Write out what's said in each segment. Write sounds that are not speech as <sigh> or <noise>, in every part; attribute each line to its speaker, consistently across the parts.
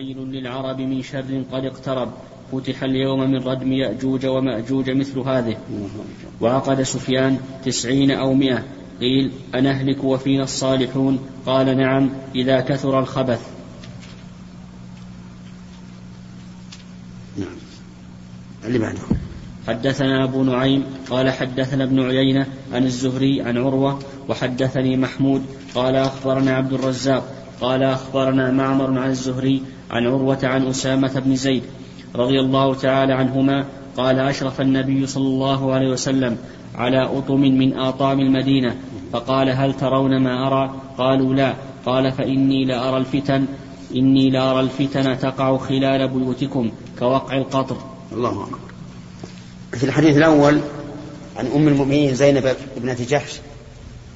Speaker 1: ويل للعرب من شر قد اقترب. فتح اليوم من ردم يأجوج ومأجوج مثل هذه. وعقد سفيان تسعين أو مئة. قيل أنهلك وفينا الصالحون؟ قال نعم إذا كثر الخبث.
Speaker 2: نعم. اللي بعده.
Speaker 1: حدثنا أبو نعيم قال حدثنا ابن عيينة عن الزهري عن عروة وحدثني محمود قال أخبرنا عبد الرزاق قال أخبرنا معمر عن الزهري عن عروة عن أسامة بن زيد رضي الله تعالى عنهما قال أشرف النبي صلى الله عليه وسلم على أطم من آطام المدينة فقال هل ترون ما أرى؟ قالوا لا. قال فإني لأرى الفتن إني لأرى الفتن تقع خلال بيوتكم كوقع القطر.
Speaker 2: الله أكبر. في الحديث الأول عن أم المؤمنين زينب ابنة جحش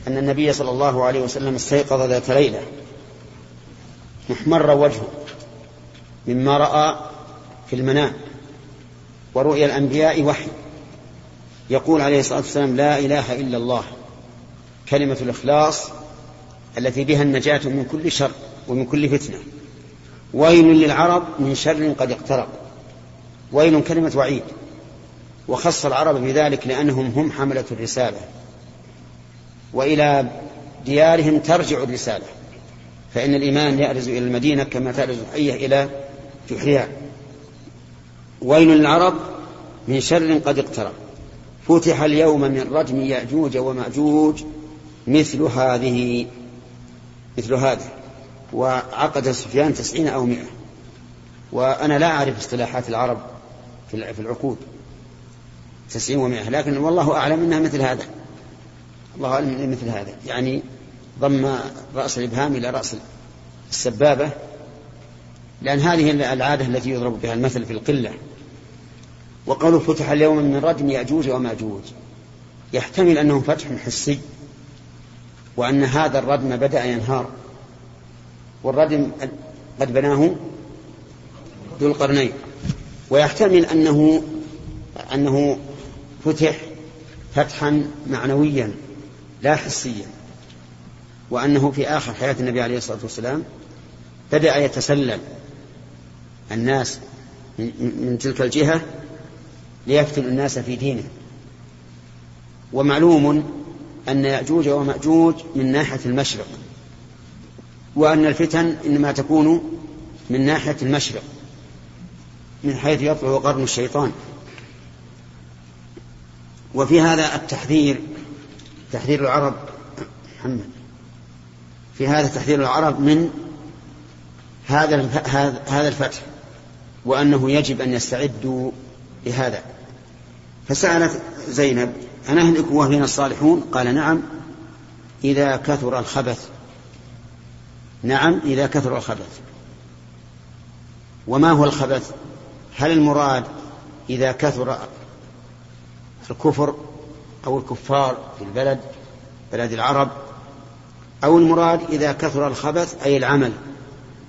Speaker 2: أن النبي صلى الله عليه وسلم استيقظ ذات ليلة محمر وجهه. مما رأى في المنام. ورؤيا الأنبياء وحي. يقول عليه الصلاة والسلام لا إله إلا الله. كلمة الإخلاص التي بها النجاة من كل شر ومن كل فتنة. ويل للعرب من شر قد اقترب. ويل كلمة وعيد. وخص العرب بذلك لأنهم هم حملة الرسالة. وإلى ديارهم ترجع الرسالة. فإن الإيمان يأرز إلى المدينة كما تأرز الحية إلى جحرها ويل للعرب من شر قد اقترب. فتح اليوم من رجم يأجوج ومأجوج مثل هذه مثل هذه. وعقد سفيان تسعين أو مئة. وأنا لا أعرف اصطلاحات العرب في العقود. تسعين ومئة. لكن والله أعلم أنها مثل هذا. الله أعلم أنها مثل هذا. يعني ضم رأس الإبهام إلى رأس السبابة. لأن هذه العادة التي يضرب بها المثل في القلة. وقالوا فتح اليوم من ردم يأجوج وماجوج يحتمل أنه فتح حسي وأن هذا الردم بدأ ينهار. والردم قد بناه ذو القرنين. ويحتمل أنه أنه فتح فتحا معنويا لا حسيا. وأنه في آخر حياة النبي عليه الصلاة والسلام بدأ يتسلل. الناس من تلك الجهة ليفتن الناس في دينه ومعلوم أن يأجوج ومأجوج من ناحية المشرق وأن الفتن إنما تكون من ناحية المشرق من حيث يطلع قرن الشيطان. وفي هذا التحذير تحذير العرب محمد في هذا تحذير العرب من هذا هذا الفتح. وأنه يجب أن يستعدوا لهذا. فسألت زينب أنهلك وفينا الصالحون؟ قال نعم. إذا كثر الخبث. نعم إذا كثر الخبث. وما هو الخبث؟ هل المراد إذا كثر الكفر أو الكفار في البلد بلد العرب؟ أو المراد إذا كثر الخبث أي العمل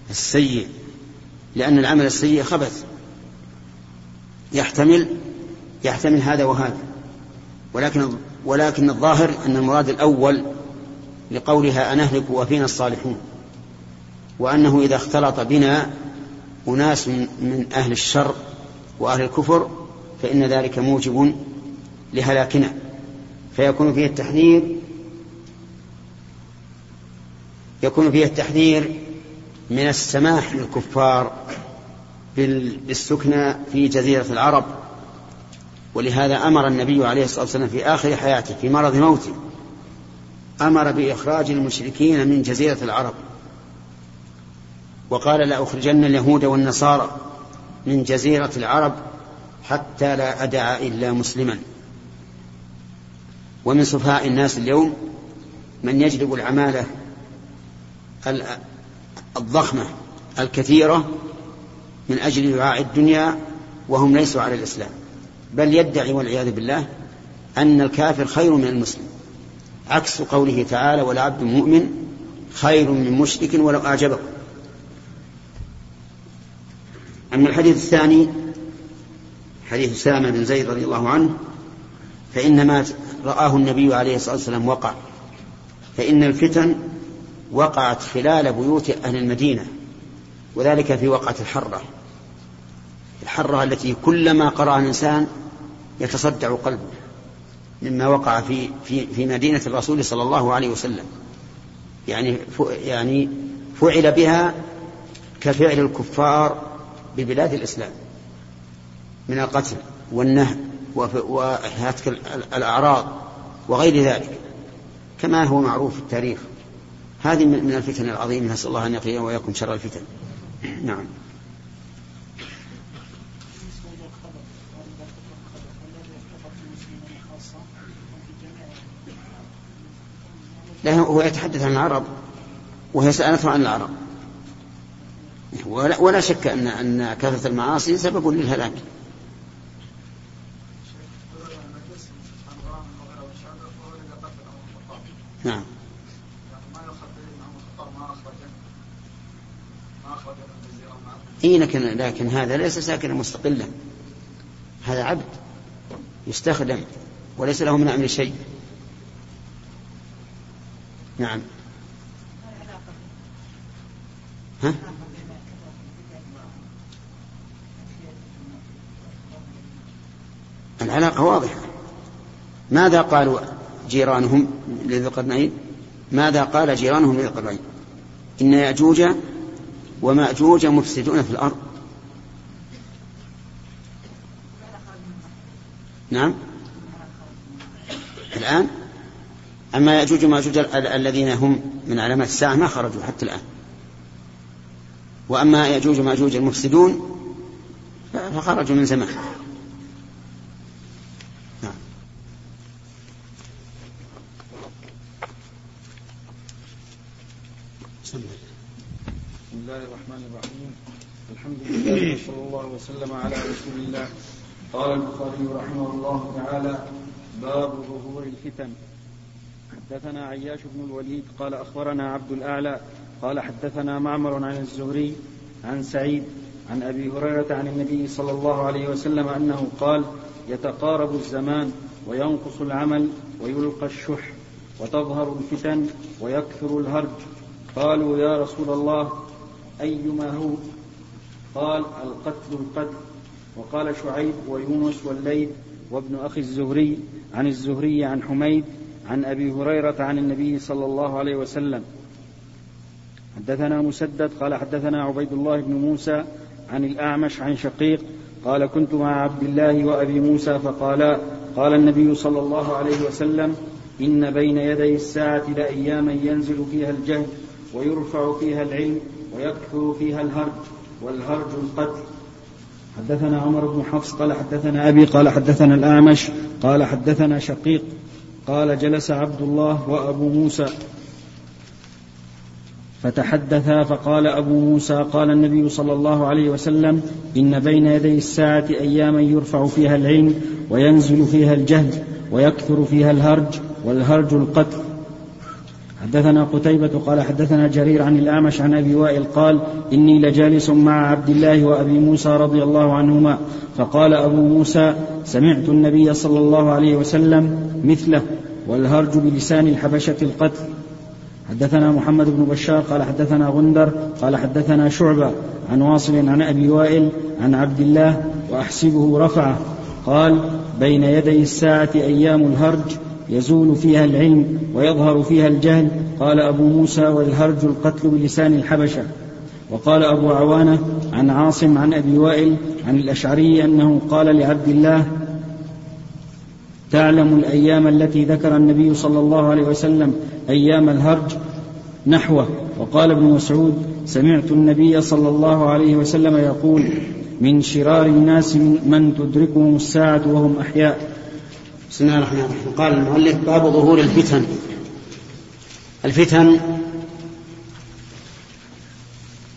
Speaker 2: السيء؟ لأن العمل السيء خبث. يحتمل يحتمل هذا وهذا. ولكن ولكن الظاهر أن المراد الأول لقولها أنهلك وفينا الصالحون. وأنه إذا اختلط بنا أناس من أهل الشر وأهل الكفر فإن ذلك موجب لهلاكنا. فيكون فيه التحذير يكون فيه التحذير من السماح للكفار بالسكنى في جزيرة العرب. ولهذا أمر النبي عليه الصلاة والسلام في آخر حياته في مرض موته أمر بإخراج المشركين من جزيرة العرب. وقال لأخرجن اليهود والنصارى من جزيرة العرب حتى لا أدع إلا مسلما. ومن سفهاء الناس اليوم من يجلب العمالة الضخمة الكثيرة من أجل دعاء الدنيا وهم ليسوا على الإسلام. بل يدعي والعياذ بالله أن الكافر خير من المسلم. عكس قوله تعالى والعبد مؤمن خير من مشرك ولو أعجبكم. أما الحديث الثاني حديث أسامة بن زيد رضي الله عنه فإنما رآه النبي عليه الصلاة والسلام وقع. فإن الفتن وقعت خلال بيوت أهل المدينة وذلك في وقعة الحرة. الحرة التي كلما قرأ الإنسان يتصدع قلبه مما وقع في في في مدينة الرسول صلى الله عليه وسلم. يعني يعني فعل بها كفعل الكفار ببلاد الإسلام من القتل والنهب وهتك الأعراض وغير ذلك كما هو معروف في التاريخ. هذه من الفتن العظيمة نسأل الله أن يقينا وإياكم شر الفتن. <clears throat> نعم. لا هو يتحدث عن العرب وهي سألته عن العرب. ولا, ولا شك أن أن كثرة المعاصي سبب للهلاك نعم لكن لكن هذا ليس ساكنا مستقلا. هذا عبد يستخدم وليس له من أمر شيء. نعم. ها؟ العلاقة واضحة. ماذا قالوا جيرانهم لذي القرنين؟ ماذا قال جيرانهم لذي القرنين؟ إن يأجوج ومأجوج مفسدون في الأرض. نعم. الآن؟ أما يأجوج ومأجوج الذين هم من علامات الساعة ما خرجوا حتى الآن. وأما يأجوج ومأجوج المفسدون فخرجوا من زمان نعم.
Speaker 1: بسم الله الرحمن الرحيم الحمد لله وصلى الله وسلم على رسول الله البخاري رحمه الله تعالى. باب ظهور الفتن. حدثنا عياش بن الوليد قال أخبرنا عبد الأعلى قال حدثنا معمر عن الزهري عن سعيد عن أبي هريرة عن النبي صلى الله عليه وسلم أنه قال يتقارب الزمان وينقص العمل ويلقى الشح وتظهر الفتن ويكثر الهرج. قالوا يا رسول الله أيما هو؟ قال القتل القتل. وقال شعيب ويونس والليث وابن أخي الزهري عن الزهري عن حميد عن أبي هريرة عن النبي صلى الله عليه وسلم. حدثنا مسدد قال حدثنا عبيد الله بن موسى عن الأعمش عن شقيق قال كنت مع عبد الله وأبي موسى فقالا قال النبي صلى الله عليه وسلم إن بين يدي الساعة لأياما ينزل فيها الجهل ويرفع فيها العلم ويكثر فيها الهرج والهرج القتل. حدثنا عمر بن حفص قال حدثنا أبي قال حدثنا الأعمش قال حدثنا شقيق قال جلس عبد الله وأبو موسى. فتحدثا فقال أبو موسى قال النبي صلى الله عليه وسلم إن بين يدي الساعة أياما يرفع فيها العلم وينزل فيها الجهل ويكثر فيها الهرج والهرج القتل. حدثنا قتيبة قال حدثنا جرير عن الأعمش عن أبي وائل قال إني لجالس مع عبد الله وأبي موسى رضي الله عنهما فقال أبو موسى سمعت النبي صلى الله عليه وسلم مثله والهرج بلسان الحبشة القتل. حدثنا محمد بن بشار قال حدثنا غندر قال حدثنا شعبة عن واصل عن أبي وائل عن عبد الله وأحسبه رفعه. قال بين يدي الساعة أيام الهرج يزول فيها العلم ويظهر فيها الجهل. قال أبو موسى والهرج القتل بلسان الحبشة. وقال أبو عوانة عن عاصم عن أبي وائل عن الأشعري أنه قال لعبد الله تعلم الأيام التي ذكر النبي صلى الله عليه وسلم أيام الهرج نحوه. وقال ابن مسعود سمعت النبي صلى الله عليه وسلم يقول من شرار الناس من تدركهم الساعة وهم أحياء.
Speaker 2: بسم الله الرحمن الرحيم. قال المؤلف باب ظهور الفتن. الفتن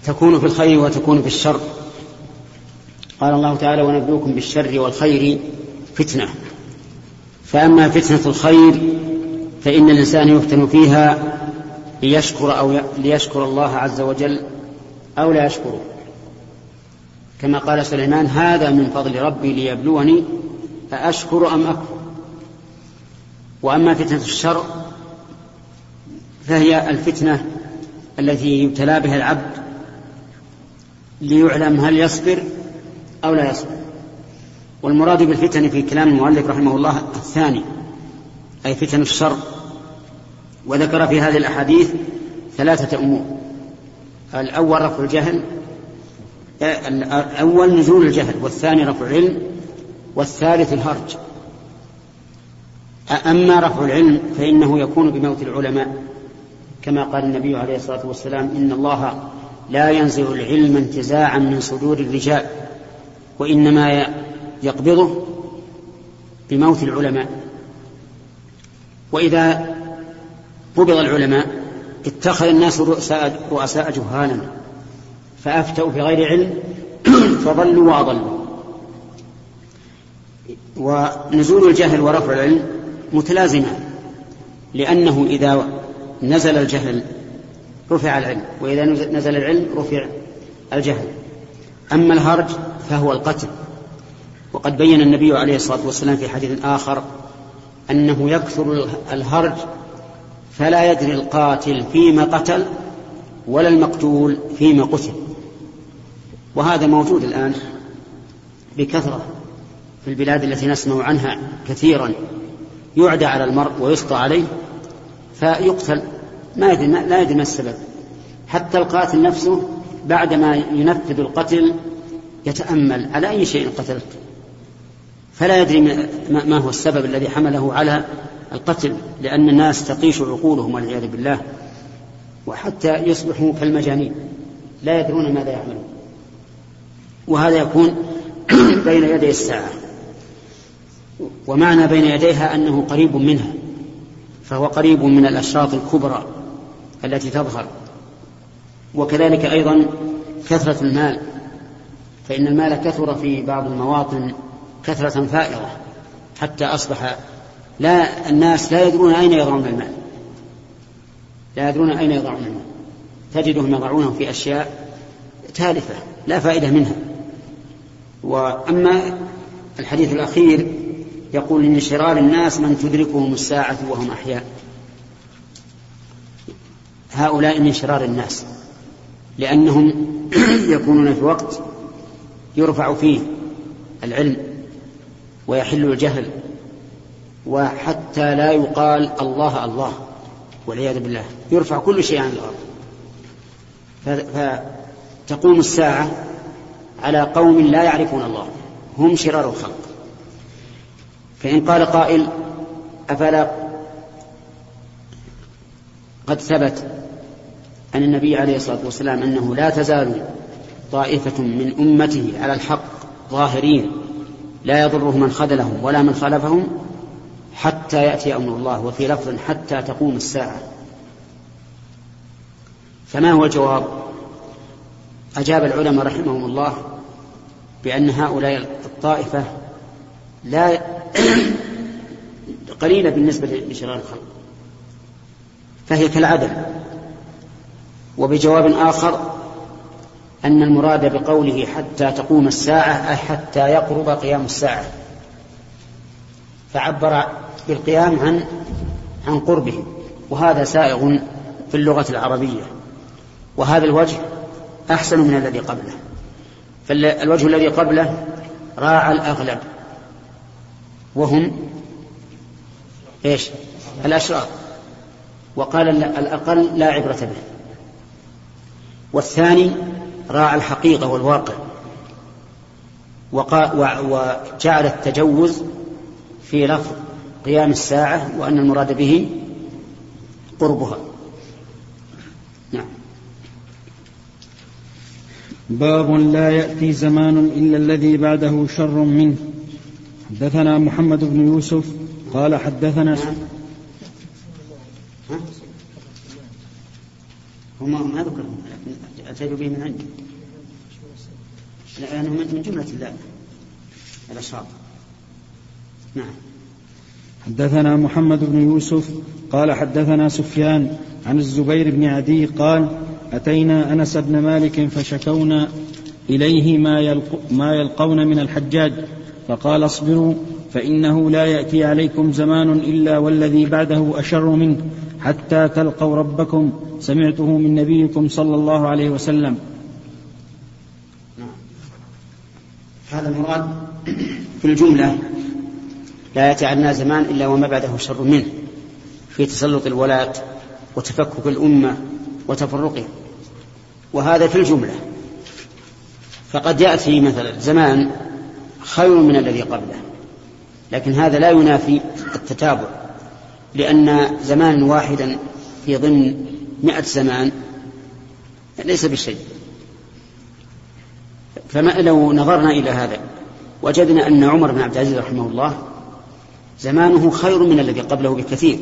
Speaker 2: تكون في الخير وتكون في الشر. قال الله تعالى ونبلوكم بالشر والخير فتنة. فأما فتنة الخير فإن الإنسان يفتن فيها ليشكر أو ليشكر الله عز وجل أو لا يشكره. كما قال سليمان هذا من فضل ربي ليبلوني أأشكر أم أكفر؟ وأما فتنة الشر فهي الفتنة التي يبتلى بها العبد ليعلم هل يصبر أو لا يصبر. والمراد بالفتن في كلام المؤلف رحمه الله الثاني أي فتن الشر. وذكر في هذه الأحاديث ثلاثة أمور. الأول رفع الجهل الأول نزول الجهل والثاني رفع العلم والثالث الهرج. أما رفع العلم فإنه يكون بموت العلماء. كما قال النبي عليه الصلاة والسلام إن الله لا ينزع العلم انتزاعا من صدور الرجال وإنما يقبضه بموت العلماء. وإذا قبض العلماء اتخذ الناس رؤساء, رؤساء جهالا فأفتوا بغير علم <clears throat> فضلوا وأضلوا. ونزول الجهل ورفع العلم متلازمان لأنه إذا نزل الجهل رفع العلم وإذا نزل العلم رفع الجهل. أما الهرج فهو القتل. وقد بين النبي عليه الصلاة والسلام في حديث آخر أنه يكثر الهرج فلا يدري القاتل فيما قتل ولا المقتول فيما قتل. وهذا موجود الآن بكثرة في البلاد التي نسمع عنها كثيرا. يعدى على المرء ويسطى عليه فيقتل. ما يدري لا يدري ما السبب. حتى القاتل نفسه بعدما ينفذ القتل يتأمل على أي شيء قتلت؟ فلا يدري ما هو السبب الذي حمله على القتل لأن الناس تقيش عقولهم والعياذ بالله. وحتى يصبحوا كالمجانين لا يدرون ماذا يعملون. وهذا يكون <clears throat> بين يدي الساعة. ومعنى بين يديها أنه قريب منها فهو قريب من الأشراط الكبرى التي تظهر. وكذلك أيضا كثرة المال فإن المال كثر في بعض المواطن كثرة فائرة حتى أصبح لا الناس لا يدرون أين يضعون المال. لا يدرون أين يضعون المال. تجدهم يضعونه في أشياء تالفة لا فائدة منها. وأما الحديث الأخير يقول إن شرار الناس من تدركهم الساعة وهم أحياء. هؤلاء من شرار الناس. لأنهم <clears throat> يكونون في وقت يرفع فيه العلم ويحل الجهل وحتى لا يقال الله الله والعياذ بالله. يرفع كل شيء عن الأرض. فتقوم الساعة على قوم لا يعرفون الله. هم شرار الخلق. فإن قال قائل أفلا قد ثبت عن النبي عليه الصلاة والسلام أنه لا تزال طائفة من أمته على الحق ظاهرين لا يضره من خذلهم ولا من خالفهم حتى يأتي أمر الله وفي لفظ حتى تقوم الساعة. فما هو الجواب؟ أجاب العلماء رحمهم الله بأن هؤلاء الطائفة لا <clears throat> قليلة بالنسبة لشرار الخلق. فهي كالعدم. وبجواب آخر أن المراد بقوله حتى تقوم الساعة أي حتى يقرب قيام الساعة. فعبر بالقيام عن عن قربه. وهذا سائغ في اللغة العربية. وهذا الوجه أحسن من الذي قبله. فالوجه الذي قبله راعى الأغلب. وهم إيش؟ الأشرار. وقال الأقل لا عبرة به. والثاني راعى الحقيقة والواقع. وجعل التجوز في لفظ قيام الساعة وأن المراد به قربها. نعم.
Speaker 1: باب لا يأتي زمان إلا الذي بعده شر منه. حدثنا محمد بن يوسف قال حدثنا نعم.
Speaker 2: هم ما ذكرهم أتيت به من عندي. لأنه من جملة الأشراط نعم.
Speaker 1: حدثنا محمد بن يوسف قال حدثنا سفيان عن الزبير بن عدي قال أتينا أنس بن مالك فشكونا إليه ما, يلق ما يلقون من الحجاج. فقال اصبروا فإنه لا يأتي عليكم زمان إلا والذي بعده أشر منه حتى تلقوا ربكم. سمعته من نبيكم صلى الله عليه وسلم.
Speaker 2: هذا المراد في الجملة لا يأتي عنا زمان إلا وما بعده شر منه في تسلط الولاة وتفكك الأمة وتفرقها وهذا في الجملة. فقد يأتي مثلا زمان خير من الذي قبله. لكن هذا لا ينافي التتابع لأن زمان واحدا في ضمن مئة زمان ليس بشيء. فما لو نظرنا إلى هذا وجدنا أن عمر بن عبد العزيز رحمه الله زمانه خير من الذي قبله بكثير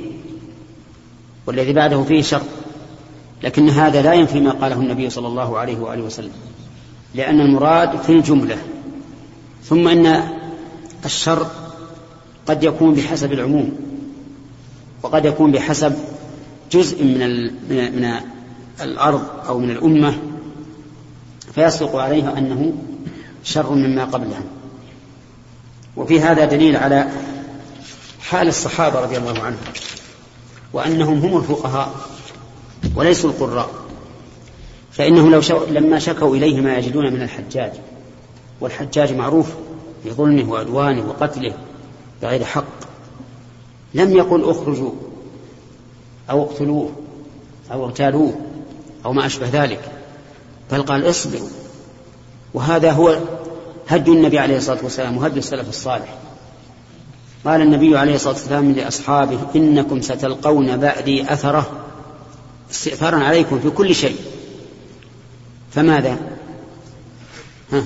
Speaker 2: والذي بعده فيه شر. لكن هذا لا ينفي ما قاله النبي صلى الله عليه وآله وسلم لأن المراد في الجملة. ثم أن الشر قد يكون بحسب العموم وقد يكون بحسب جزء من من الأرض أو من الأمة فيصدق عليه أنه شر مما قبلها. وفي هذا دليل على حال الصحابة رضي الله عنهم وأنهم هم الفقهاء وليسوا القراء فإنه لو شو... لما شكوا إليه ما يجدون من الحجاج. والحجاج معروف بظلمه وعدوانه وقتله بغير حق. لم يقل اخرجوا أو اقتلوه أو اغتالوه أو ما أشبه ذلك بل قال اصبروا. وهذا هو هدي النبي عليه الصلاة والسلام وهدي السلف الصالح. قال النبي عليه الصلاة والسلام لأصحابه إنكم ستلقون بعدي أثرة استئثارا عليكم في كل شيء. فماذا؟ ها؟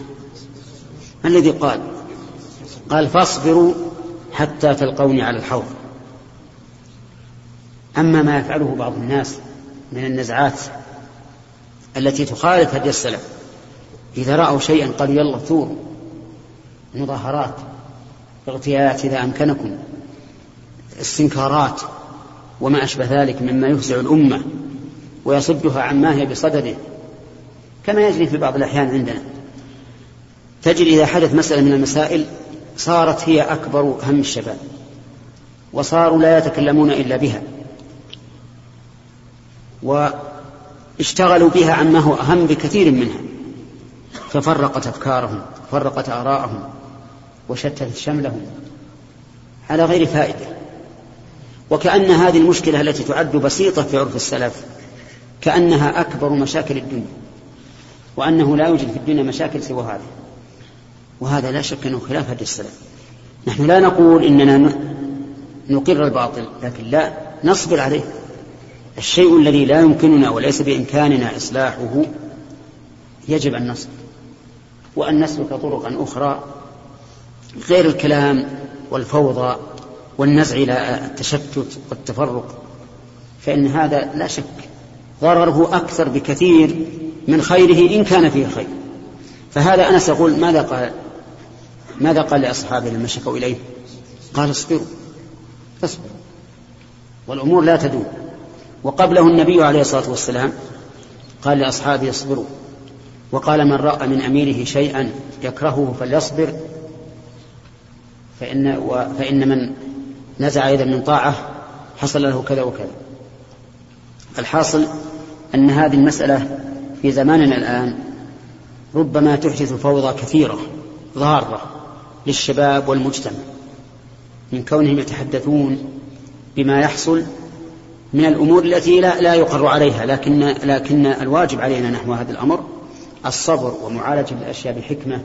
Speaker 2: ما الذي قال؟ قال فاصبروا حتى تلقوني على الحوض. أما ما يفعله بعض الناس من النزعات التي تخالف هدي السلف إذا رأوا شيئا قالوا يلا ثوروا مظاهرات اغتيالات إذا أمكنكم استنكارات وما أشبه ذلك مما يفزع الأمة ويصدها عما هي بصدده كما يجري في بعض الأحيان عندنا. تجد إذا حدث مسألة من المسائل صارت هي أكبر هم الشباب وصاروا لا يتكلمون إلا بها واشتغلوا بها عما هو أهم بكثير منها ففرقت أفكارهم فرقت آراءهم وشتت شملهم على غير فائدة. وكأن هذه المشكلة التي تعد بسيطة في عرف السلف كأنها أكبر مشاكل الدنيا وأنه لا يوجد في الدنيا مشاكل سوى هذه وهذا لا شك أنه خلاف هدي السلف. نحن لا نقول إننا نقر الباطل لكن لا نصبر عليه. الشيء الذي لا يمكننا وليس بإمكاننا إصلاحه يجب أن نصبر. وأن نسلك طرقا أخرى غير الكلام والفوضى والنزع إلى التشتت والتفرق فإن هذا لا شك. ضرره أكثر بكثير من خيره إن كان فيه خير. فهذا أنس يقول ماذا قال ماذا قال لأصحابه لما شكوا إليه؟ قال اصبروا اصبروا والأمور لا تدوم. وقبله النبي عليه الصلاة والسلام قال لأصحابه اصبروا. وقال من رأى من أميره شيئا يكرهه فليصبر فإن, فإن من نزع يدا من طاعة حصل له كذا وكذا. الحاصل أن هذه المسألة في زماننا الآن ربما تحدث فوضى كثيرة ضارة. للشباب والمجتمع من كونهم يتحدثون بما يحصل من الأمور التي لا, لا يقر عليها لكن, لكن الواجب علينا نحو هذا الأمر الصبر ومعالجة الأشياء بحكمة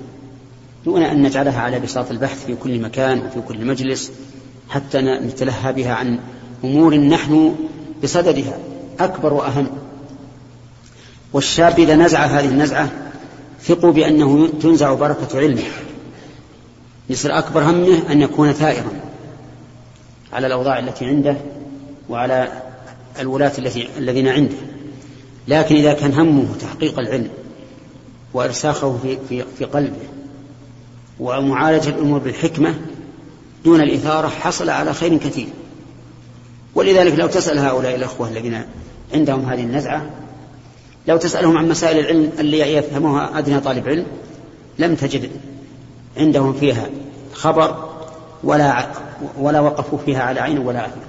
Speaker 2: دون أن نجعلها على بساط البحث في كل مكان وفي كل مجلس حتى نتلهى بها عن أمور نحن بصددها أكبر وأهم. والشاب إذا نزع هذه النزعة ثقوا بأنه تنزع بركة علمه. يصير أكبر همه أن يكون ثائرا على الأوضاع التي عنده وعلى الولاة التي الذين عنده. لكن إذا كان همه تحقيق العلم وإرساخه في, في, في قلبه ومعالجة الأمور بالحكمة دون الإثارة حصل على خير كثير. ولذلك لو تسأل هؤلاء الأخوة الذين عندهم هذه النزعة لو تسألهم عن مسائل العلم اللي يفهمها أدنى طالب علم لم تجد عندهم فيها خبر ولا ولا وقفوا فيها على عين ولا أثر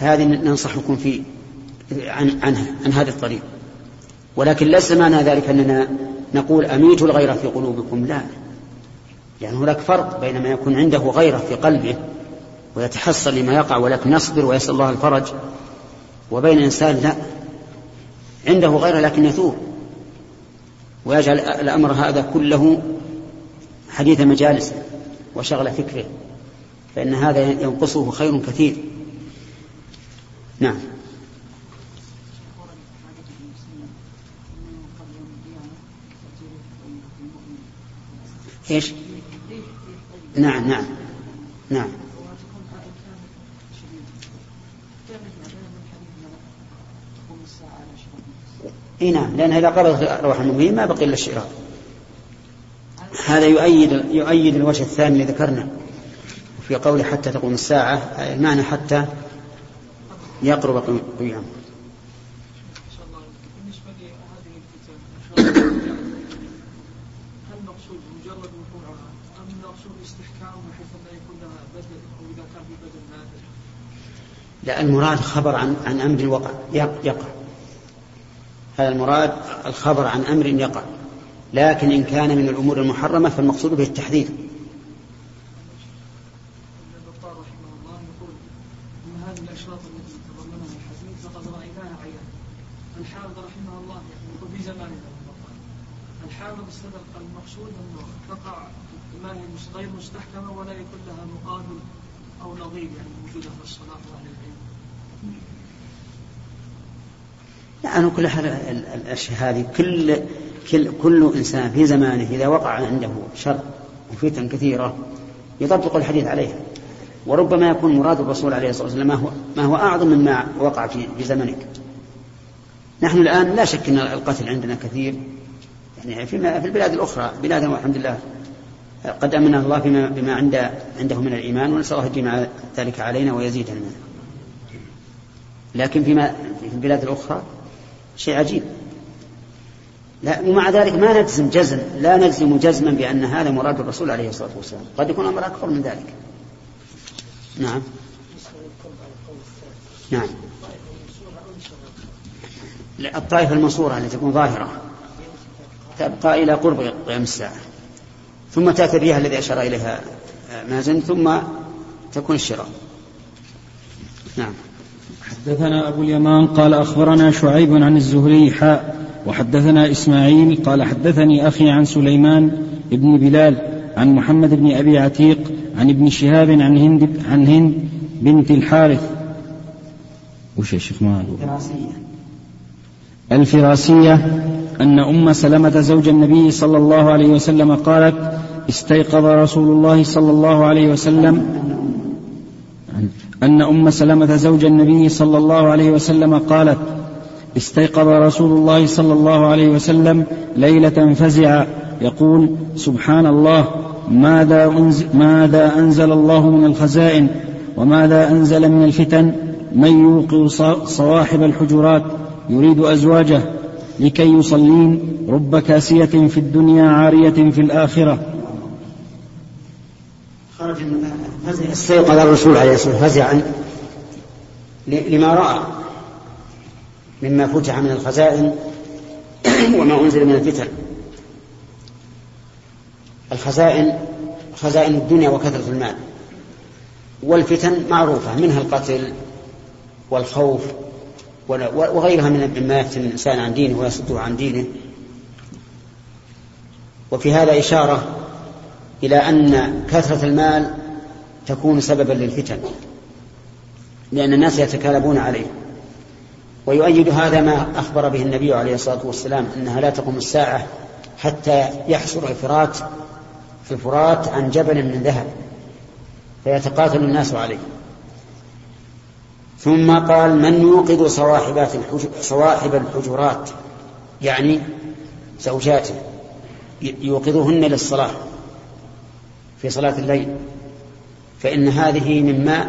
Speaker 2: فهذه ننصحكم في عن عنها عن هذا الطريق. ولكن ليس معنى ذلك أننا نقول أميتوا الغير في قلوبكم لا. يعني هناك فرق بين ما يكون عنده غيرة في قلبه ويتحصل لما يقع ولكن يصبر ويسأل الله الفرج وبين إنسان لا. عنده غيرة لكن يثور ويجعل الأمر هذا كله حديث مجالس وشغل فكره فإن هذا ينقصه خير كثير. نعم. إيش؟ نعم نعم نعم. إي نعم لأن إذا قبضت ارواح المؤمنين ما بقي إلا الشراء هذا يؤيد يؤيد الوجه الثاني اللي ذكرنا في قوله حتى تقوم الساعة المعنى حتى يقرب قيامه لا المراد خبر عن عن أمر وقع يقع. هذا المراد الخبر عن أمر يقع. لكن إن كان من الأمور المحرمة فالمقصود به التحذير
Speaker 3: المقصود انه تقع ما هي غير مستحكمه ولا يكون لها مقابل أو نظير يعني موجوده في الصلاه واهل العلم.
Speaker 2: يعني كل هذه كل كل كل إنسان في زمانه إذا وقع عنده شر وفتن كثيرة يطبق الحديث عليها وربما يكون مراد الرسول عليه الصلاة والسلام ما هو ما هو أعظم مما وقع في في زمنك. نحن الآن لا شك إن القتل عندنا كثير يعني فيما في البلاد الأخرى بلادنا والحمد لله قد آمن الله بما بما عند عنده من الإيمان ونسأل الله يجمع ذلك علينا ويزيدنا منه. لكن فيما في البلاد الأخرى شيء عجيب لا ومع ذلك ما نجزم جزم لا نجزم جزما بأن هذا مراد الرسول عليه الصلاة والسلام. قد يكون أمر أكبر من ذلك. نعم. نعم. الطائفة المنصورة التي تكون ظاهرة. تبقى إلى قرب قيام الساعة. ثم تأتي الرياح الذي أشار إليها مازن ثم تكون الشراء. نعم.
Speaker 1: حدثنا أبو اليمان قال أخبرنا شعيب عن الزهري حاء وحدثنا إسماعيل قال حدثني أخي عن سليمان بن بلال عن محمد بن أبي عتيق عن ابن شهاب عن هند عن هند بنت الحارث. وش يا شيخ ما الفراسية أن أم سلمة زوج النبي صلى الله عليه وسلم قالت استيقظ رسول الله صلى الله عليه وسلم. أن أم سلمة زوج النبي صلى الله عليه وسلم قالت استيقظ رسول الله صلى الله عليه وسلم ليلة فزعا يقول سبحان الله ماذا أنزل, ماذا أنزل الله من الخزائن؟ وماذا أنزل من الفتن؟ من يوقظ صواحب الحجرات؟ يريد أزواجه. لكي يصلين رب كاسية في الدنيا عارية في الآخرة.
Speaker 2: خرج استيقظ الرسول عليه الصلاة والسلام فزعا لما رأى. مما فتح من الخزائن وما أنزل من الفتن. الخزائن خزائن الدنيا وكثرة المال. والفتن معروفة منها القتل والخوف وغيرها من مما يفتن الإنسان عن دينه ويصده عن دينه. وفي هذا إشارة إلى أن كثرة المال تكون سببا للفتن لأن الناس يتكالبون عليه. ويؤيد هذا ما أخبر به النبي عليه الصلاة والسلام أنها لا تقوم الساعة حتى يحصر الفرات في الفرات عن جبل من ذهب فيتقاتل الناس عليه. ثم قال من يوقظ صواحبات صواحب الحجرات؟ يعني زوجاته. يوقظهن للصلاة في صلاة الليل. فإن هذه مما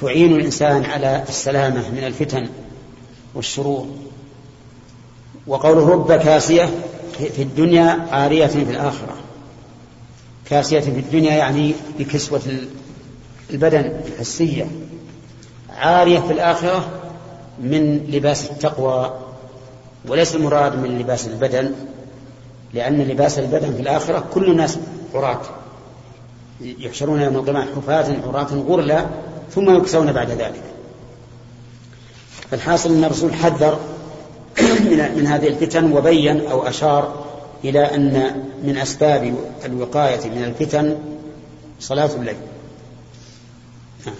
Speaker 2: تعين الإنسان على السلامة من الفتن والشرور. وقوله رب كاسية في الدنيا عارية في الآخرة. كاسية في الدنيا يعني بكسوة البدن الحسية. عارية في الآخرة من لباس التقوى وليس المراد من لباس البدن لأن لباس البدن في الآخرة كل الناس عراة. يحشرون يوم القيامة حفاة عراة غرلا ثم يكسون بعد ذلك. فالحاصل أن الرسول حذر <clears throat> من هذه الفتن وبين أو أشار إلى أن من أسباب الوقاية من الفتن صلاة الليل نعم.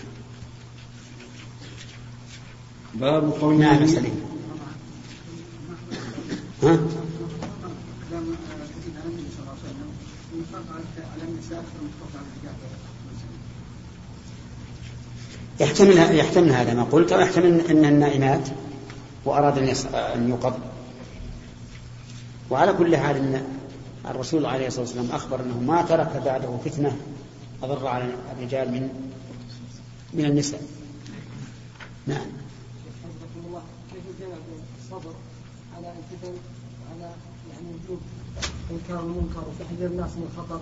Speaker 1: باب قول
Speaker 2: نعم سليم ها؟ يحتمل يحتمل هذا ما قلت أو يحتمل ان النائمات وأراد أن أن يقض. وعلى كل حال إن الرسول عليه الصلاة والسلام أخبر أنه ما ترك بعده فتنة أضر على الرجال من من النساء. نعم.
Speaker 3: الصبر على الفتن وعلى يعني وجوب انكار المنكر وتحذير الناس من الخطر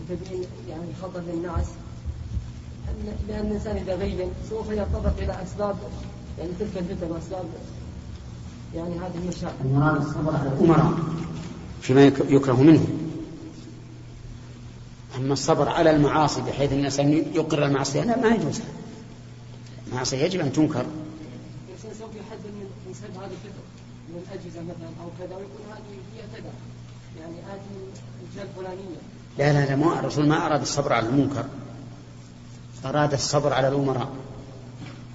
Speaker 3: وتبيين يعني الخطر للناس. لأن الإنسان إذا بين سوف يتطرق إلى أسباب يعني تلك الفتن وأسباب يعني هذه المشاكل.
Speaker 2: المراد الصبر على الأمراء فيما يكره منه. أما الصبر على المعاصي بحيث أن الإنسان يقر المعصية لا ما يجوز. المعصية يجب أن تنكر.
Speaker 3: الإنسان سوف يحذر من من سبب هذه الفتن من الأجهزة مثلا أو كذا ويقول هذه هي كذا. يعني هذه الجهة الفلانية.
Speaker 2: لا لا لا ما الرسول ما أراد الصبر على المنكر أراد الصبر على الأمراء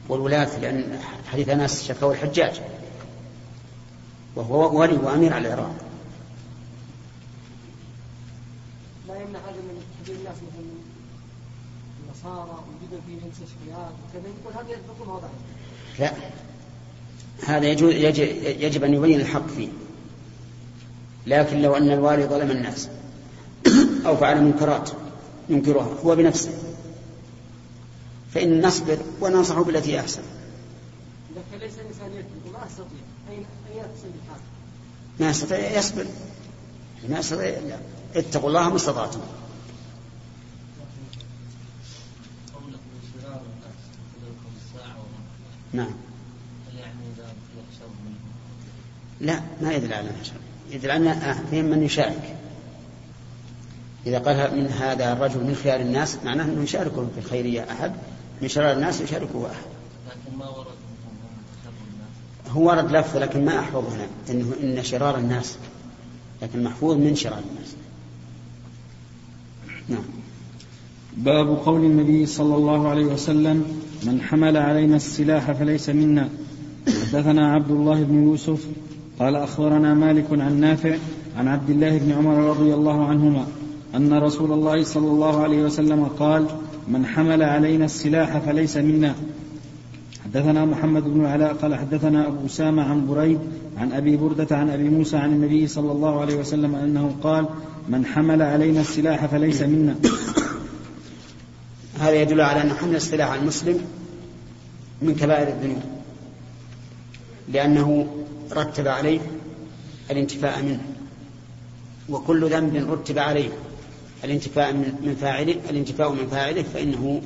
Speaker 2: والولاة لأن حديث أنس شكوا الحجاج وهو ولي وأمير على العراق.
Speaker 3: لا يمنع هذا من حديث الناس مثلا النصارى وجود في مستشفيات وكذا يقول هذا يطلق وضعه.
Speaker 2: لا. هذا يجب, يجب أن يبين الحق فيه. لكن لو أن الوالي ظلم الناس أو فعل منكرات ينكرها هو بنفسه. فإن نصبر وننصح بالتي أحسن.
Speaker 3: لكن ليس الإنسان يكذب يستطيع. أين
Speaker 2: ما يستطيع يصبر. ما يستطيع اتقوا الله ما استطعتم. نعم. لا ما يدل على الحشر يدل على أن من يشارك إذا قال من هذا الرجل من خيار الناس معناه أنه يشاركهم في الخيرية أحد. من شرار الناس يشاركه أحد. لكن ما ورد هو ورد لفظ لكن ما أحفظ هنا إنه إن شرار الناس. لكن محفوظ من شرار الناس. نعم.
Speaker 4: باب قول النبي صلى الله عليه وسلم من حمل علينا السلاح فليس منا. حدثنا عبد الله بن يوسف قال أخبرنا مالك عن نافع عن عبد الله بن عمر رضي الله عنهما أن رسول الله صلى الله عليه وسلم قال من حمل علينا السلاح فليس منا. حدثنا محمد بن علاء قال حدثنا أبو أسامة عن بريد عن أبي بردة عن أبي موسى عن النبي صلى الله عليه وسلم أنه قال من حمل علينا السلاح فليس منا.
Speaker 2: هذا يدل على أن حمل السلاح على المسلم من كبائر الذنوب لأنه رتب عليه الانتفاء منه وكل ذنب رتب عليه. الانتفاء من فاعله الانتفاء من فاعله فإنه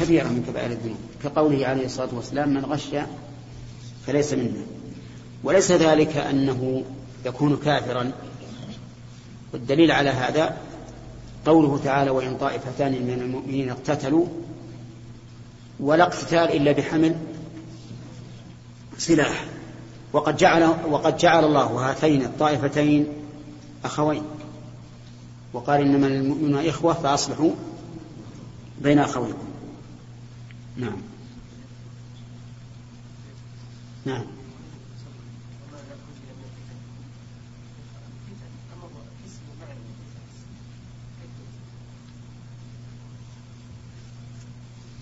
Speaker 2: كبيرة من كبائر الذنوب. كقوله عليه الصلاة والسلام من غش فليس منا. وليس ذلك أنه يكون كافرا. والدليل على هذا قوله تعالى وإن طائفتان من المؤمنين اقتتلوا ولا اقتتال إلا بحمل سلاح. وقد جعل وقد جعل الله هاتين الطائفتين أخوين. وقال إنما المؤمنون إخوة فأصلحوا بين أخويكم. نعم. نعم.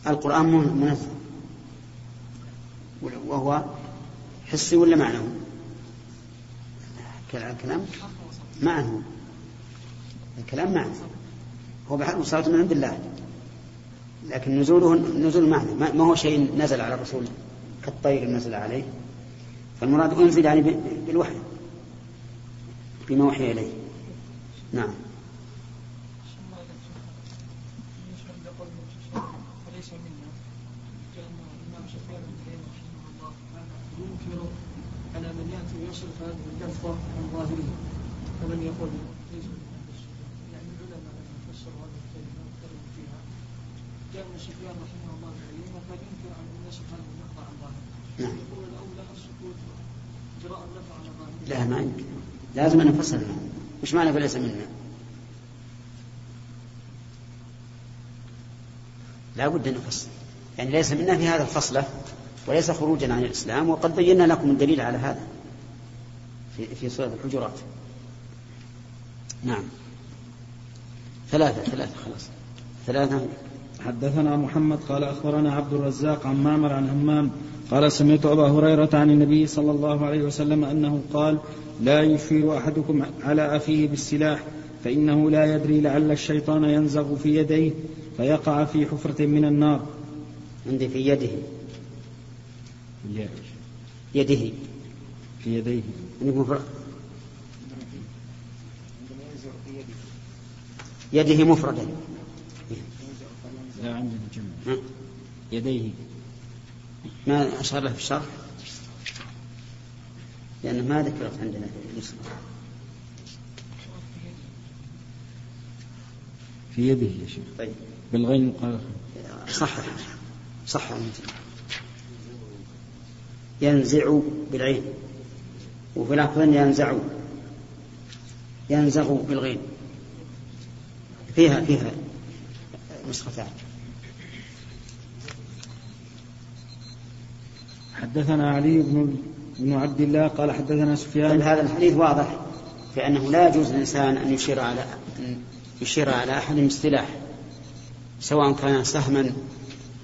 Speaker 2: القرآن منزل وهو حسي ولا معنوي؟ كلام؟ معنوي. الكلام معنى. هو بحق صلاة من عند الله لكن نزوله نزول معنى. ما هو شيء نزل على الرسول كالطير نزل عليه. فالمراد أنزل يعني بالوحي. بما وحي إليه. نعم.
Speaker 3: على من يأتي ويصرف هذه الكفه عن ظاهره. كمن يقول كلام سفيان رحمه الله تعالى وكان ينكر عن الناس هذا المقطع عن ظاهره
Speaker 2: نعم لا ما يمكن. لازم أن نفصل عنه وش معنى فليس منا. لا بد أن نفصل يعني ليس منا في هذا الفصلة وليس خروجا عن الإسلام وقد بينا لكم الدليل على هذا في في سورة الحجرات. نعم. ثلاثة ثلاثة خلاص. ثلاثة.
Speaker 4: حدثنا محمد قال أخبرنا عبد الرزاق عن معمر عن همام قال سمعت أبا هريرة عن النبي صلى الله عليه وسلم أنه قال لا يشير أحدكم على أخيه بالسلاح فإنه لا يدري لعل الشيطان ينزغ في يديه فيقع في حفرة من النار.
Speaker 2: عندي في يده. يده.
Speaker 4: في يديه.
Speaker 2: مفرد يده مفردا.
Speaker 4: لا عندنا جمع
Speaker 2: ها؟
Speaker 4: يديه.
Speaker 2: ما أشار له في الشرح؟ لأنه ما ذكرت عندنا في
Speaker 4: في يده يا شيخ.
Speaker 2: طيب.
Speaker 4: بالغين قال
Speaker 2: صح. صح. ينزع بالعين. وفي لفظ ينزع. ينزغ بالغين. فيها فيها نسختان.
Speaker 4: حدثنا علي بن بن عبد الله قال حدثنا
Speaker 2: طيب
Speaker 4: سفيان
Speaker 2: هذا الحديث واضح في أنه لا يجوز للإنسان أن يشير على أن يشير على أحد بالسلاح سواء كان سهما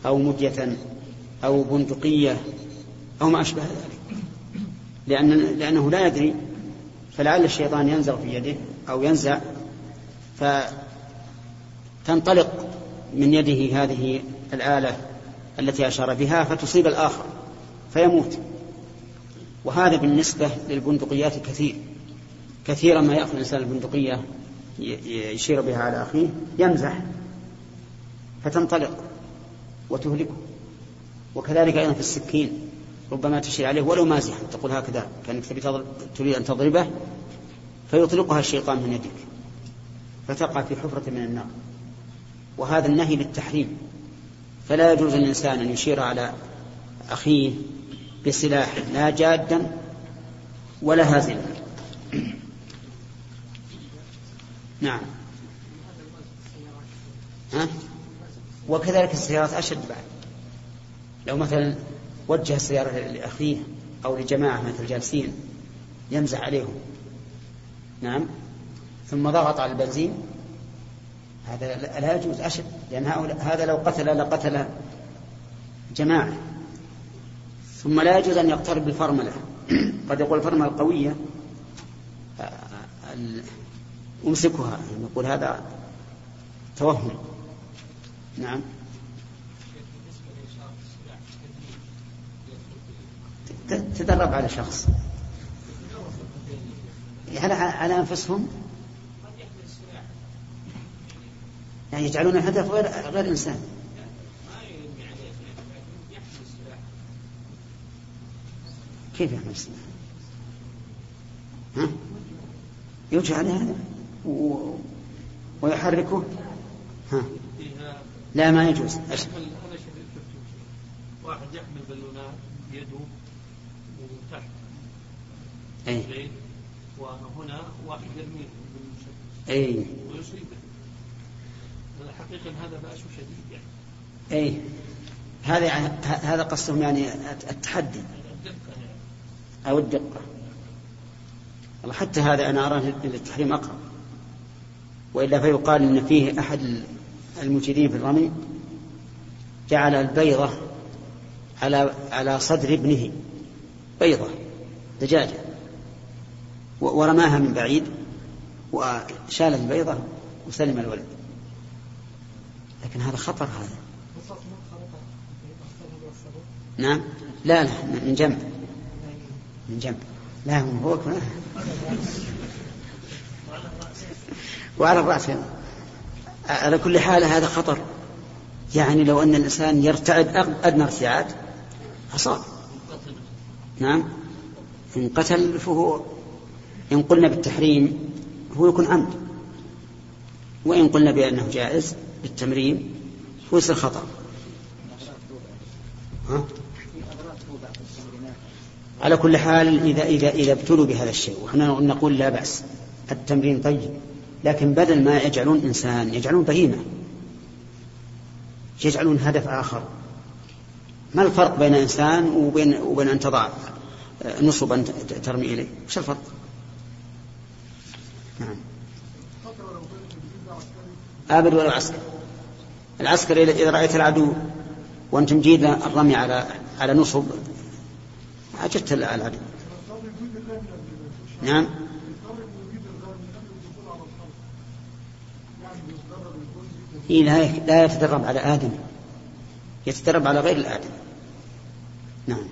Speaker 2: أو مدية أو بندقية أو ما أشبه ذلك. لأن لأنه لا يدري فلعل الشيطان ينزغ في يده أو ينزع فتنطلق من يده هذه الآلة التي أشار بها فتصيب الآخر. فيموت. وهذا بالنسبة للبندقيات كثير. كثيرا ما يأخذ الإنسان البندقية يشير بها على أخيه يمزح فتنطلق وتهلكه. وكذلك أيضا في السكين ربما تشير عليه ولو مازحا تقول هكذا كأنك تريد أن تضربه فيطلقها الشيطان من يدك فتقع في حفرة من النار. وهذا النهي للتحريم. فلا يجوز للإنسان أن يشير على أخيه بسلاح لا جادا ولا هازلا. نعم. ها؟ وكذلك السيارات أشد بعد. لو مثلا وجه السيارة لأخيه أو لجماعة مثل جالسين يمزح عليهم. نعم. ثم ضغط على البنزين. هذا لا يجوز أشد. لأن هذا لو قتل لقتل جماعة. ثم لا يجوز أن يقترب بالفرملة قد يقول الفرملة القوية ال- أمسكها نقول هذا توهم. نعم. تدرب على شخص. على على أنفسهم؟ يعني يجعلون الهدف غير غير إنسان. كيف يحمل السلاح؟ ها؟ يجعل هذا؟ و... ويحركه؟ ها؟ لا ما يجوز.
Speaker 5: واحد يحمل بالونات بيده وتحت. الليل وهنا واحد يرميه بالمسدس
Speaker 2: أي.
Speaker 5: ويصيبه. الحقيقة هذا بأس شديد يعني.
Speaker 2: أي. هذا يعني هذا قصدهم يعني التحدي. أو الدقة. حتى هذا أنا أراه للتحريم أقرب. وإلا فيقال إن فيه أحد المجيدين في الرمي جعل البيضة على على صدر ابنه. بيضة دجاجة. ورماها من بعيد وشال البيضة وسلم الولد. لكن هذا خطر هذا. نعم. لا لا من جنب. من جنب لا هو هو كمان. وعلى الرأس. على كل حال هذا خطر يعني لو أن الإنسان يرتعد أدنى ارتعاد أصاب نعم إن قتل فهو إن قلنا بالتحريم هو يكون عمد وإن قلنا بأنه جائز بالتمرين هو يصير خطأ ها؟ على كل حال إذا إذا إذا ابتلوا بهذا الشيء ونحن نقول لا بأس التمرين طيب لكن بدل ما يجعلون إنسان يجعلون بهيمة يجعلون هدف آخر. ما الفرق بين إنسان وبين وبين أن تضع نصبا ترمي إليه؟ وش الفرق؟ نعم. أبد ولا العسكر؟ العسكر إذا رأيت العدو وأنت مجيد الرمي على على نصب عجبت العدو نعم؟ إيه لا يتدرب على آدم. يتدرب على غير الآدم. نعم.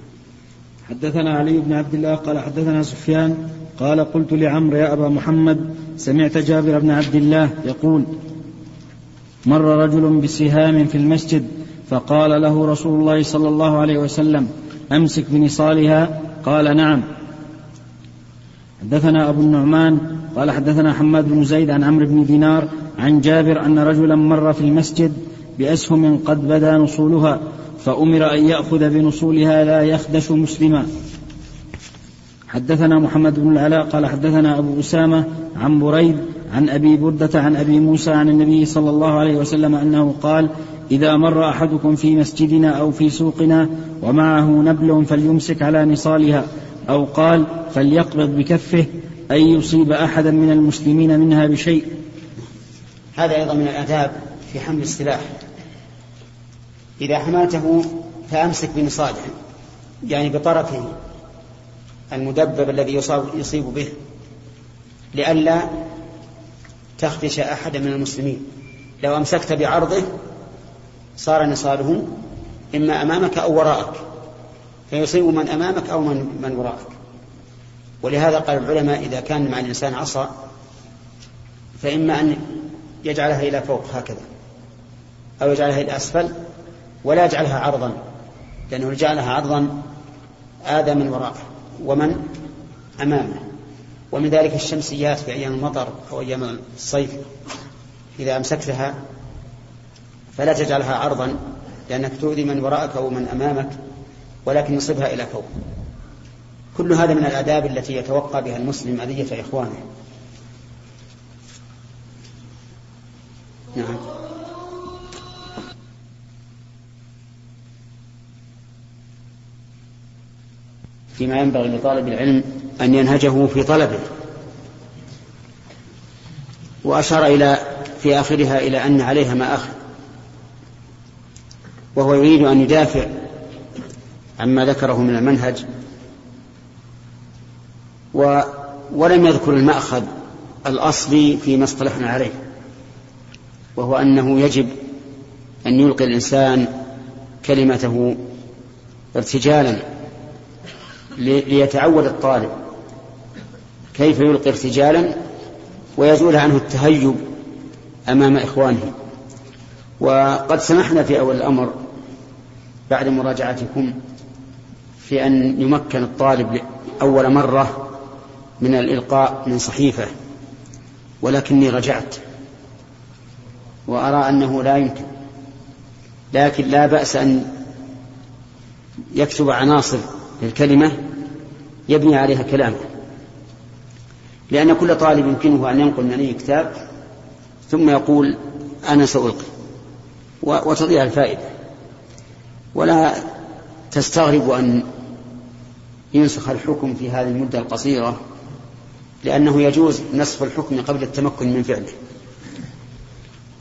Speaker 1: حدثنا علي بن عبد الله قال حدثنا سفيان قال قلت لعمرو يا أبا محمد سمعت جابر بن عبد الله يقول مر رجل بسهام في المسجد فقال له رسول الله صلى الله عليه وسلم أمسك بنصالها؟ قال نعم. حدثنا أبو النعمان قال حدثنا حماد بن زيد عن عمرو بن دينار عن جابر أن رجلا مر في المسجد بأسهم قد بدا نصولها فأمر أن يأخذ بنصولها لا يخدش مسلما. حدثنا محمد بن العلاء قال حدثنا أبو أسامة عن بريد عن أبي بردة عن أبي موسى عن النبي صلى الله عليه وسلم أنه قال إذا مر أحدكم في مسجدنا أو في سوقنا ومعه نبل فليمسك على نصالها أو قال فليقبض بكفه أن يصيب أحدا من المسلمين منها بشيء.
Speaker 2: هذا أيضا من الآداب في حمل السلاح. إذا حملته فأمسك بنصاله يعني بطرفه المدبب الذي يصاب يصيب به لئلا تخدش أحدا من المسلمين. لو أمسكت بعرضه صار نصاله إما أمامك أو وراءك. فيصيب من أمامك أو من, من وراءك. ولهذا قال العلماء إذا كان مع الإنسان عصا فإما أن يجعلها إلى فوق هكذا أو يجعلها إلى أسفل ولا يجعلها عرضا لأنه جعلها عرضا آذى من وراءه ومن أمامه. ومن ذلك الشمسيات في أيام المطر أو أيام الصيف إذا أمسكتها فلا تجعلها عرضا لأنك تؤذي من وراءك أو من أمامك ولكن نصبها إلى فوق. كل هذا من الآداب التي يتوقع بها المسلم أذية إخوانه. نعم. فيما ينبغي لطالب العلم أن ينهجه في طلبه. وأشار إلى في آخرها إلى أن عليها ما أخذ. وهو يريد أن يدافع عما ذكره من المنهج و ولم يذكر المأخذ الأصلي فيما اصطلحنا عليه وهو أنه يجب أن يلقي الإنسان كلمته ارتجالا ليتعود الطالب كيف يلقي ارتجالا ويزول عنه التهيب أمام إخوانه. وقد سمحنا في أول الأمر بعد مراجعتكم في أن يمكن الطالب أول مرة من الإلقاء من صحيفة ولكني رجعت وأرى أنه لا يمكن. لكن لا بأس أن يكتب عناصر للكلمة يبني عليها كلامه. لأن كل طالب يمكنه أن ينقل من أي كتاب ثم يقول أنا سألقي وتضيع الفائدة. ولا تستغرب أن ينسخ الحكم في هذه المدة القصيرة لأنه يجوز نسخ الحكم قبل التمكن من فعله.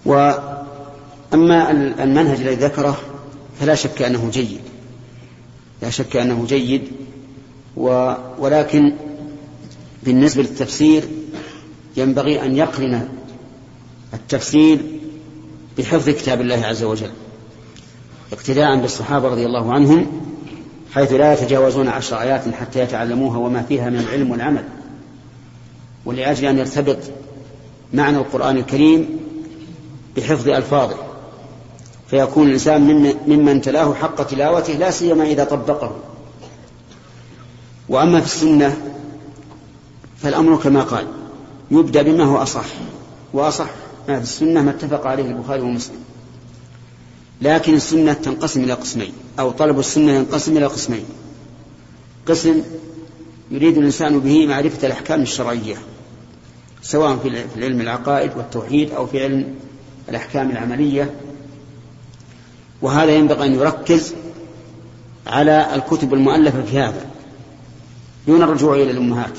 Speaker 2: وأما المنهج الذي ذكره فلا شك أنه جيد. لا شك أنه جيد و ولكن بالنسبة للتفسير ينبغي أن يقرن التفسير بحفظ كتاب الله عز وجل. اقتداء بالصحابة رضي الله عنهم حيث لا يتجاوزون عشر آيات حتى يتعلموها وما فيها من العلم والعمل. ولأجل أن يرتبط معنى القرآن الكريم بحفظ ألفاظه. فيكون الإنسان ممن تلاه حق تلاوته لا سيما إذا طبقه. وأما في السنة فالأمر كما قال يبدأ بما هو أصح. وأصح ما في السنة ما اتفق عليه البخاري ومسلم. لكن السنة تنقسم إلى قسمين أو طلب السنة ينقسم إلى قسمين. قسم يريد الإنسان به معرفة الأحكام الشرعية سواء في علم العقائد والتوحيد أو في علم الأحكام العملية. وهذا ينبغي أن يركز على الكتب المؤلفة في هذا. دون الرجوع إلى الأمهات.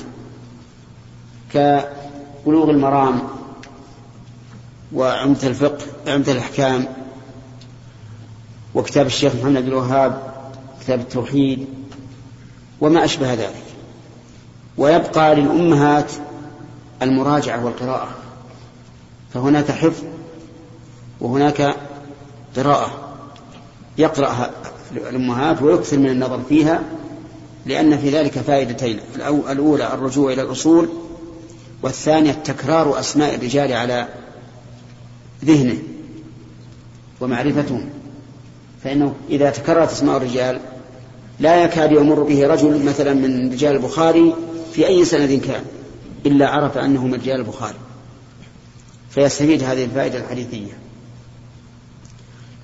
Speaker 2: كبلوغ المرام وعمدة الفقه عمدة الأحكام وكتاب الشيخ محمد بن الوهاب كتاب التوحيد وما أشبه ذلك. ويبقى للأمهات المراجعة والقراءة. فهناك حفظ وهناك قراءة. يقرأها الأمهات ويكثر من النظر فيها لأن في ذلك فائدتين. الأولى الرجوع إلى الأصول والثانية تكرار أسماء الرجال على ذهنه ومعرفتهم فإنه إذا تكررت أسماء الرجال لا يكاد يمر به رجل مثلا من رجال البخاري في أي سند كان إلا عرف أنه من رجال البخاري. فيستفيد هذه الفائدة الحديثية.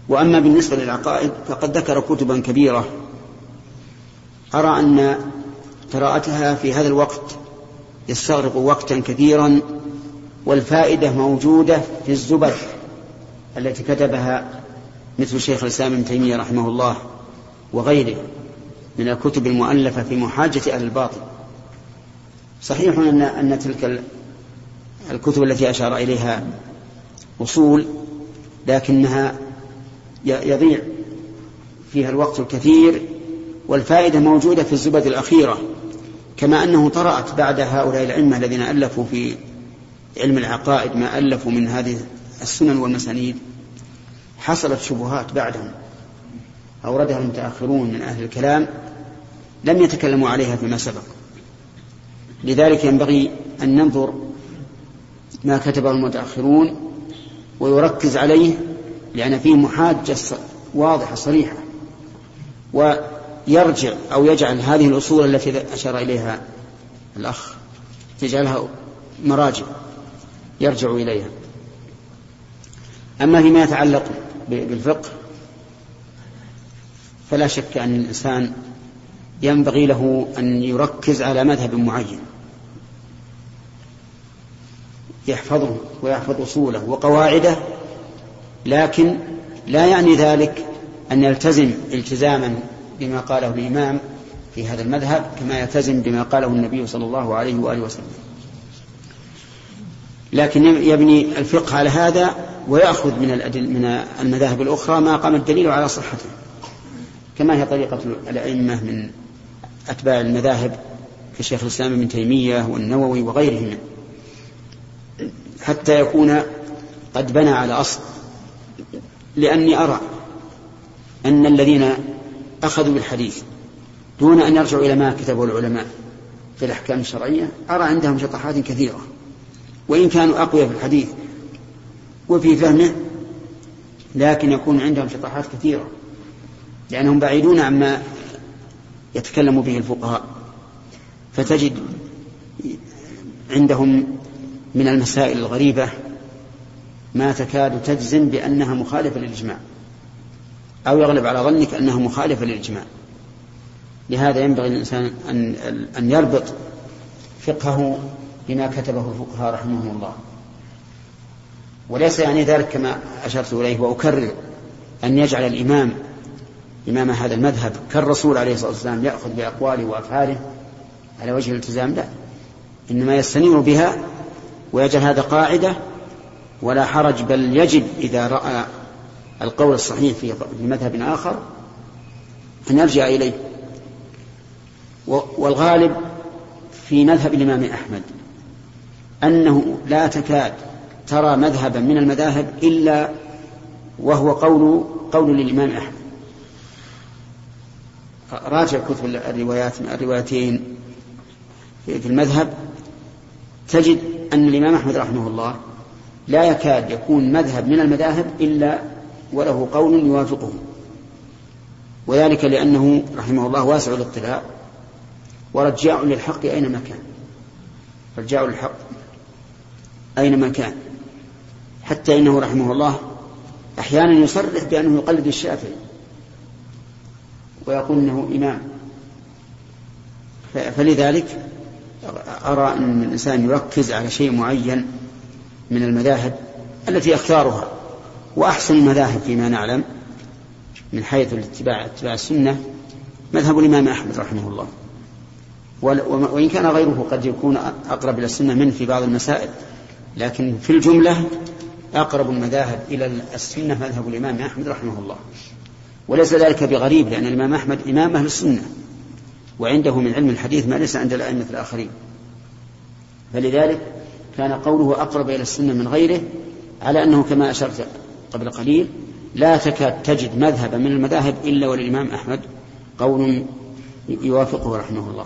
Speaker 2: وأما بالنسبة للعقائد فقد ذكر كتبا كبيرة. أرى أن قراءتها في هذا الوقت يستغرق وقتا كثيرا والفائدة موجودة في الزبر التي كتبها مثل شيخ الإسلام ابن تيمية رحمه الله وغيره من الكتب المؤلفة في محاجة أهل الباطل. صحيح أن أن تلك الكتب التي أشار إليها أصول لكنها يضيع فيها الوقت الكثير والفائدة موجودة في الزبد الأخيرة كما أنه طرأت بعد هؤلاء الأئمة الذين ألفوا في علم العقائد ما ألفوا من هذه السنن والمسانيد. حصلت شبهات بعدهم أوردها المتأخرون من أهل الكلام لم يتكلموا عليها فيما سبق. لذلك ينبغي أن ننظر ما كتبه المتأخرون ويركز عليه لأن فيه محاجة واضحة صريحة ويرجع أو يجعل هذه الأصول التي أشار إليها الأخ يجعلها مراجع يرجع إليها. أما فيما يتعلق بالفقه فلا شك أن الإنسان ينبغي له أن يركز على مذهب معين يحفظه ويحفظ أصوله وقواعده لكن لا يعني ذلك أن يلتزم التزاما بما قاله الإمام في هذا المذهب كما يلتزم بما قاله النبي صلى الله عليه وآله وسلم. لكن يبني الفقه على هذا ويأخذ من الأدل من المذاهب الأخرى ما قام الدليل على صحته. كما هي طريقة الأئمة من أتباع المذاهب كشيخ الإسلام ابن تيمية والنووي وغيرهم. حتى يكون قد بنى على أصل. لأني أرى أن الذين أخذوا بالحديث دون أن يرجعوا إلى ما كتبه العلماء في الأحكام الشرعية أرى عندهم شطحات كثيرة. وإن كانوا أقوياء في الحديث وفي فهمه لكن يكون عندهم شطحات كثيرة لأنهم بعيدون عما يتكلم به الفقهاء. فتجد عندهم من المسائل الغريبة ما تكاد تجزم بأنها مخالفة للإجماع أو يغلب على ظنك أنها مخالفة للإجماع. لهذا ينبغي للإنسان أن أن يربط فقهه بما كتبه الفقهاء رحمهم الله. وليس يعني ذلك كما أشرت إليه وأكرر أن يجعل الإمام إمام هذا المذهب كالرسول عليه الصلاة والسلام يأخذ بأقواله وأفعاله على وجه الالتزام. لا إنما يستنير بها ويجعل هذا قاعدة ولا حرج بل يجب إذا رأى القول الصحيح في مذهب آخر أن يرجع إليه. والغالب في مذهب الإمام أحمد. أنه لا تكاد ترى مذهبا من المذاهب إلا وهو قول قول للإمام أحمد. راجع كتب الروايات الروايتين في المذهب تجد أن الإمام أحمد رحمه الله لا يكاد يكون مذهب من المذاهب إلا وله قول يوافقه. وذلك لأنه رحمه الله واسع الاطلاع ورجاع للحق أينما كان. رجاع للحق. أينما كان. حتى إنه رحمه الله أحيانا يصرح بأنه يقلد الشافعي ويقول أنه إمام. فلذلك أرى أن الإنسان يركز على شيء معين من المذاهب التي يختارها وأحسن المذاهب فيما نعلم من حيث الاتباع اتباع السنة مذهب الإمام أحمد رحمه الله. وإن كان غيره قد يكون أقرب إلى السنة منه في بعض المسائل. لكن في الجملة أقرب المذاهب إلى السنة مذهب الإمام أحمد رحمه الله. وليس ذلك بغريب لأن الإمام أحمد إمام أهل السنة وعنده من علم الحديث ما ليس عند الأئمة الآخرين. فلذلك كان قوله أقرب إلى السنة من غيره على أنه كما أشرت قبل قليل لا تكاد تجد مذهبا من المذاهب إلا وللإمام أحمد قول يوافقه رحمه الله.